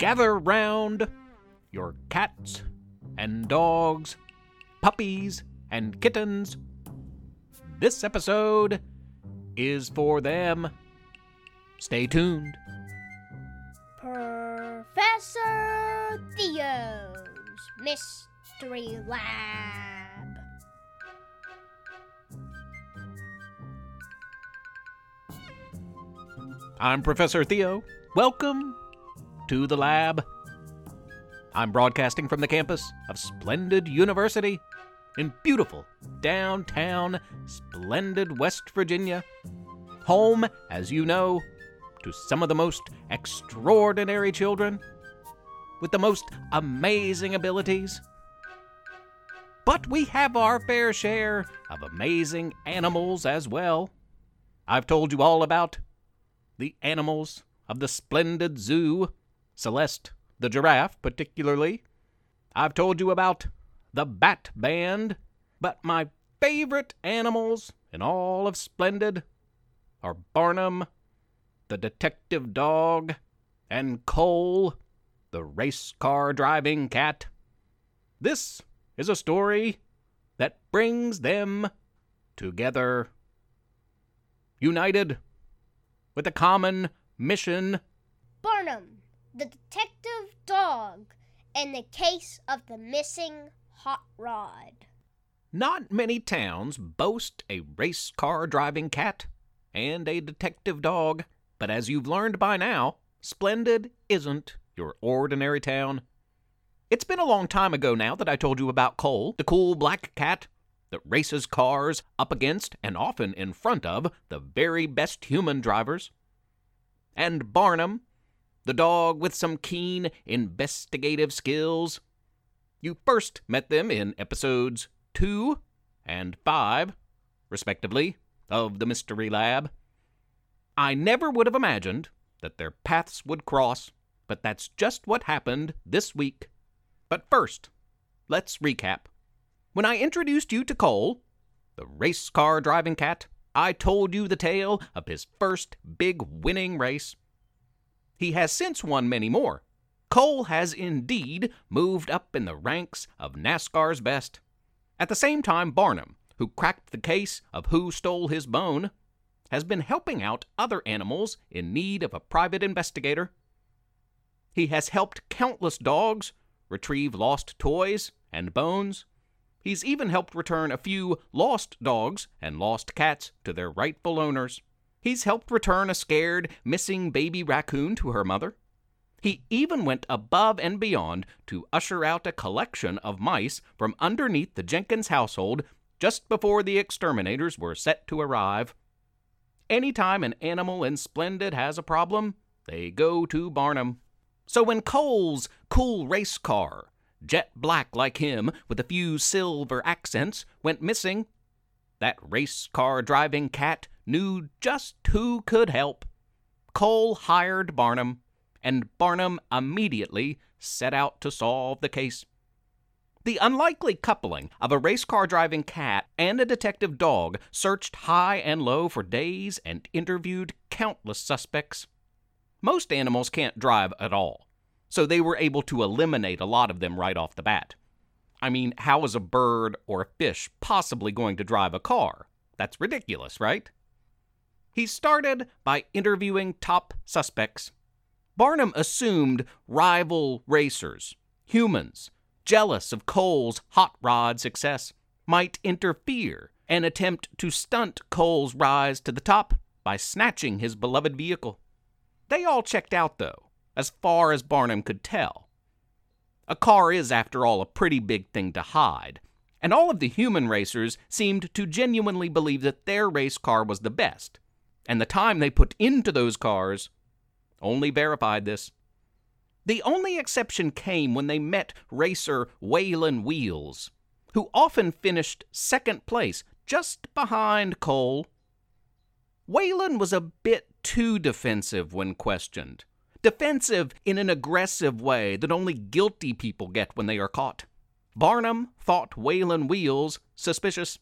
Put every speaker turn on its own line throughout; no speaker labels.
gather round your cats and dogs, puppies and kittens. This episode is for them. Stay tuned.
Professor Theo's Mystery Lab.
I'm Professor Theo. Welcome to the lab. I'm broadcasting from the campus of Splendid University in beautiful downtown, splendid West Virginia. Home, as you know, to some of the most extraordinary children with the most amazing abilities. But we have our fair share of amazing animals as well. I've told you all about the animals of the splendid zoo, Celeste the giraffe particularly. I've told you about the bat band, but my favorite animals in all of Splendid are Barnum, the detective dog, and Cole, the race car driving cat. This is a story that brings them together, united with a common mission.
Barnum, the detective dog, and the case of the missing hot rod.
Not many towns boast a race car driving cat and a detective dog, but as you've learned by now, Splendid isn't your ordinary town. It's been a long time ago now that I told you about Cole, the cool black cat that races cars up against and often in front of the very best human drivers. And Barnum, the dog with some keen investigative skills. You first met them in episodes 2 and 5, respectively, of the Mystery Lab. I never would have imagined that their paths would cross, but that's just what happened this week. But first, let's recap. When I introduced you to Cole, the race car driving cat, I told you the tale of his first big winning race. He has since won many more. Cole has indeed moved up in the ranks of NASCAR's best. At the same time, Barnum, who cracked the case of who stole his bone, has been helping out other animals in need of a private investigator. He has helped countless dogs retrieve lost toys and bones. He's even helped return a few lost dogs and lost cats to their rightful owners. He's helped return a scared, missing baby raccoon to her mother. He even went above and beyond to usher out a collection of mice from underneath the Jenkins household just before the exterminators were set to arrive. Anytime an animal in Splendid has a problem, they go to Barnum. So when Cole's cool race car, jet black like him with a few silver accents, went missing, that race car driving cat knew just who could help. Cole hired Barnum, and Barnum immediately set out to solve the case. The unlikely coupling of a race car driving cat and a detective dog searched high and low for days and interviewed countless suspects. Most animals can't drive at all, so they were able to eliminate a lot of them right off the bat. I mean, how is a bird or a fish possibly going to drive a car? That's ridiculous, right? He started by interviewing top suspects. Barnum assumed rival racers, humans, jealous of Cole's hot rod success, might interfere and attempt to stunt Cole's rise to the top by snatching his beloved vehicle. They all checked out, though, as far as Barnum could tell. A car is, after all, a pretty big thing to hide, and all of the human racers seemed to genuinely believe that their race car was the best, and the time they put into those cars only verified this. The only exception came when they met racer Waylon Wheels, who often finished second place just behind Cole. Waylon was a bit too defensive when questioned. Defensive in an aggressive way that only guilty people get when they are caught. Barnum thought Waylon Wheels suspicious,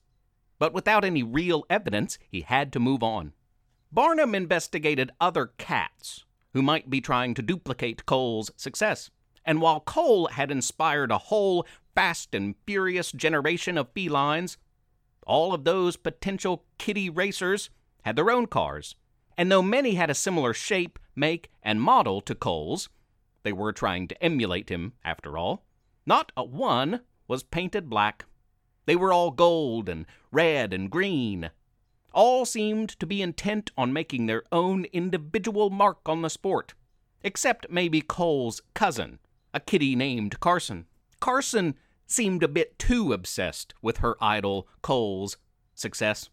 but without any real evidence, he had to move on. Barnum investigated other cats who might be trying to duplicate Cole's success. And while Cole had inspired a whole fast and furious generation of felines, all of those potential kitty racers had their own cars. And though many had a similar shape, make, and model to Cole's, they were trying to emulate him, after all. Not a one was painted black. They were all gold and red and green. All seemed to be intent on making their own individual mark on the sport, except maybe Cole's cousin, a kitty named Carson. Carson seemed a bit too obsessed with her idol, Cole's, success.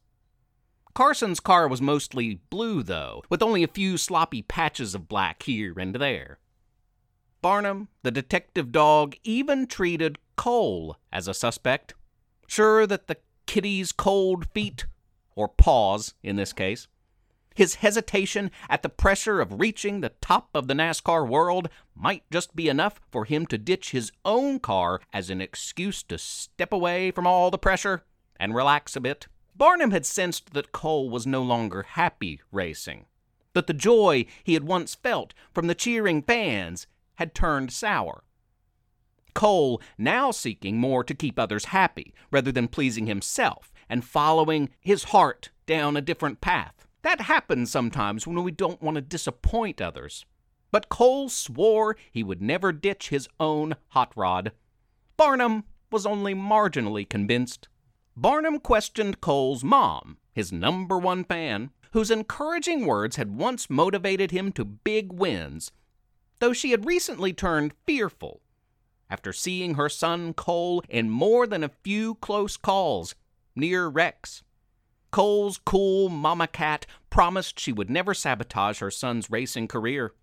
Carson's car was mostly blue, though, with only a few sloppy patches of black here and there. Barnum, the detective dog, even treated Cole as a suspect, sure that the kitty's cold feet, or paws in this case, his hesitation at the pressure of reaching the top of the NASCAR world might just be enough for him to ditch his own car as an excuse to step away from all the pressure and relax a bit. Barnum had sensed that Cole was no longer happy racing, that the joy he had once felt from the cheering fans had turned sour. Cole now seeking more to keep others happy rather than pleasing himself and following his heart down a different path. That happens sometimes when we don't want to disappoint others. But Cole swore he would never ditch his own hot rod. Barnum was only marginally convinced. Barnum questioned Cole's mom, his number one fan, whose encouraging words had once motivated him to big wins, though she had recently turned fearful after seeing her son Cole in more than a few close calls near wrecks. Cole's cool mama cat promised she would never sabotage her son's racing career.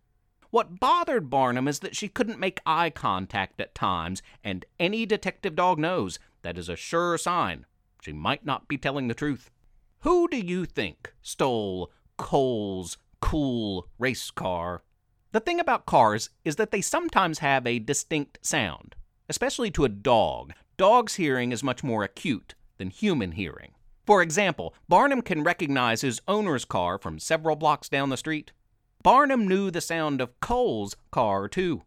What bothered Barnum is that she couldn't make eye contact at times, and any detective dog knows that is a sure sign she might not be telling the truth. Who do you think stole Cole's cool race car? The thing about cars is that they sometimes have a distinct sound, especially to a dog. Dog's hearing is much more acute than human hearing. For example, Barnum can recognize his owner's car from several blocks down the street. Barnum knew the sound of Cole's car, too,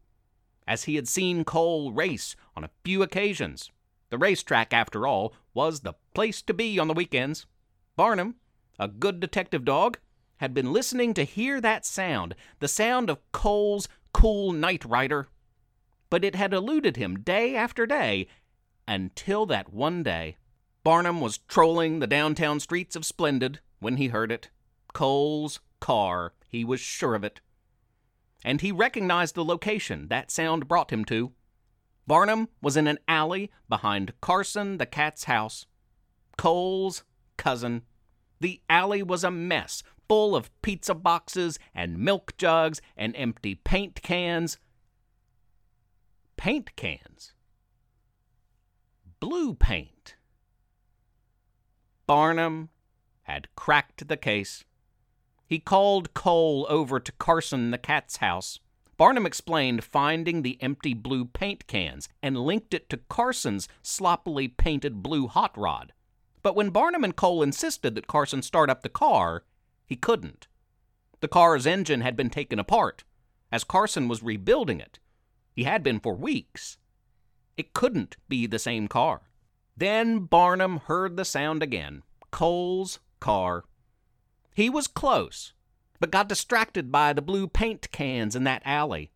as he had seen Cole race on a few occasions. The racetrack, after all, was the place to be on the weekends. Barnum, a good detective dog, had been listening to hear that sound, the sound of Cole's cool night rider. But it had eluded him day after day until that one day. Barnum was trolling the downtown streets of Splendid when he heard it. Cole's car, he was sure of it. And he recognized the location that sound brought him to. Barnum was in an alley behind Carson the cat's house. Cole's cousin. The alley was a mess, full of pizza boxes and milk jugs and empty paint cans. Paint cans? Blue paint. Barnum had cracked the case. He called Cole over to Carson the cat's house. Barnum explained finding the empty blue paint cans and linked it to Carson's sloppily painted blue hot rod. But when Barnum and Cole insisted that Carson start up the car, he couldn't. The car's engine had been taken apart, as Carson was rebuilding it. He had been for weeks. It couldn't be the same car. Then Barnum heard the sound again Cole's car. He was close, but got distracted by the blue paint cans in that alley,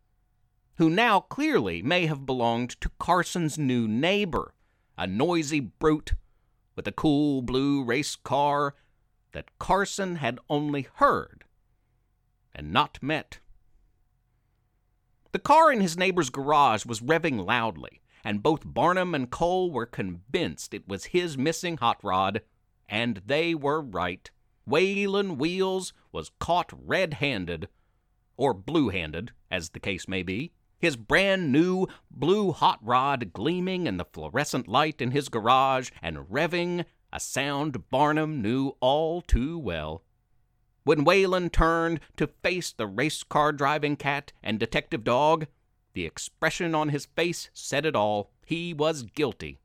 who now clearly may have belonged to Carson's new neighbor, a noisy brute with a cool blue race car that Carson had only heard and not met. The car in his neighbor's garage was revving loudly, and both Barnum and Cole were convinced it was his missing hot rod, and they were right. Waylon Wheels was caught red handed, or blue handed, as the case may be, his brand new blue hot rod gleaming in the fluorescent light in his garage and revving a sound Barnum knew all too well. When Waylon turned to face the race car driving cat and detective dog, the expression on his face said it all. He was guilty.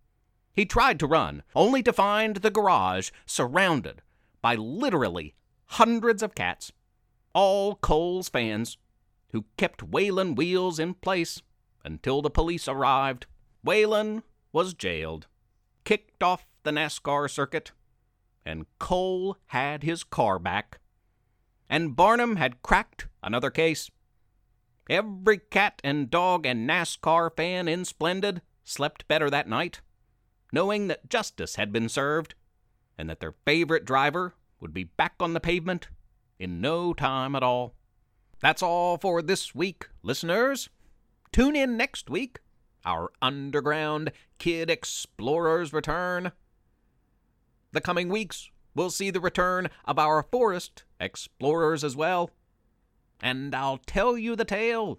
He tried to run, only to find the garage surrounded by literally hundreds of cats, all Cole's fans, who kept Waylon Wheels in place until the police arrived. Waylon was jailed, kicked off the NASCAR circuit, and Cole had his car back. And Barnum had cracked another case. Every cat and dog and NASCAR fan in Splendid slept better that night, knowing that justice had been served and that their favorite driver would be back on the pavement in no time at all. That's all for this week, listeners. Tune in next week. Our underground kid explorers return. The coming weeks will see the return of our forest explorers as well. And I'll tell you the tale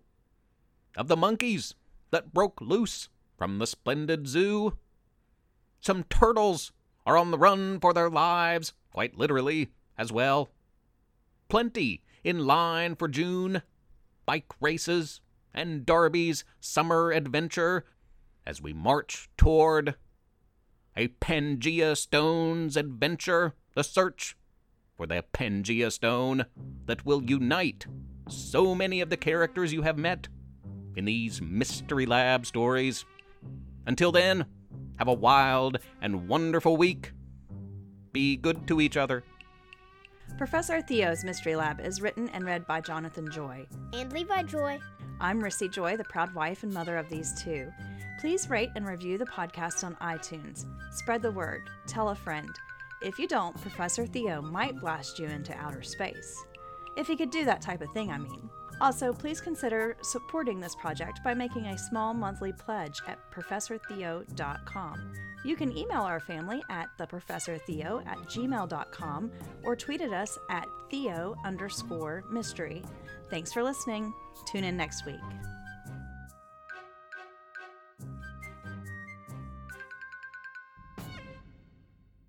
of the monkeys that broke loose from the splendid zoo. Some turtles are on the run for their lives, quite literally, as well. Plenty in line for June, bike races, and Darby's summer adventure as we march toward a Pangea Stone's adventure, the search for the Pangea Stone that will unite so many of the characters you have met in these Mystery Lab stories. Until then, have a wild and wonderful week. Be good to each other.
Professor Theo's Mystery Lab is written and read by Jonathan Joy.
And Levi Joy.
I'm Rissy Joy, the proud wife and mother of these two. Please rate and review the podcast on iTunes. Spread the word. Tell a friend. If you don't, Professor Theo might blast you into outer space. If he could do that type of thing, I mean. Also, please consider supporting this project by making a small monthly pledge at ProfessorTheo.com. You can email our family at theprofessortheo at gmail.com or tweet at us at theo underscore mystery. Thanks for listening. Tune in next week.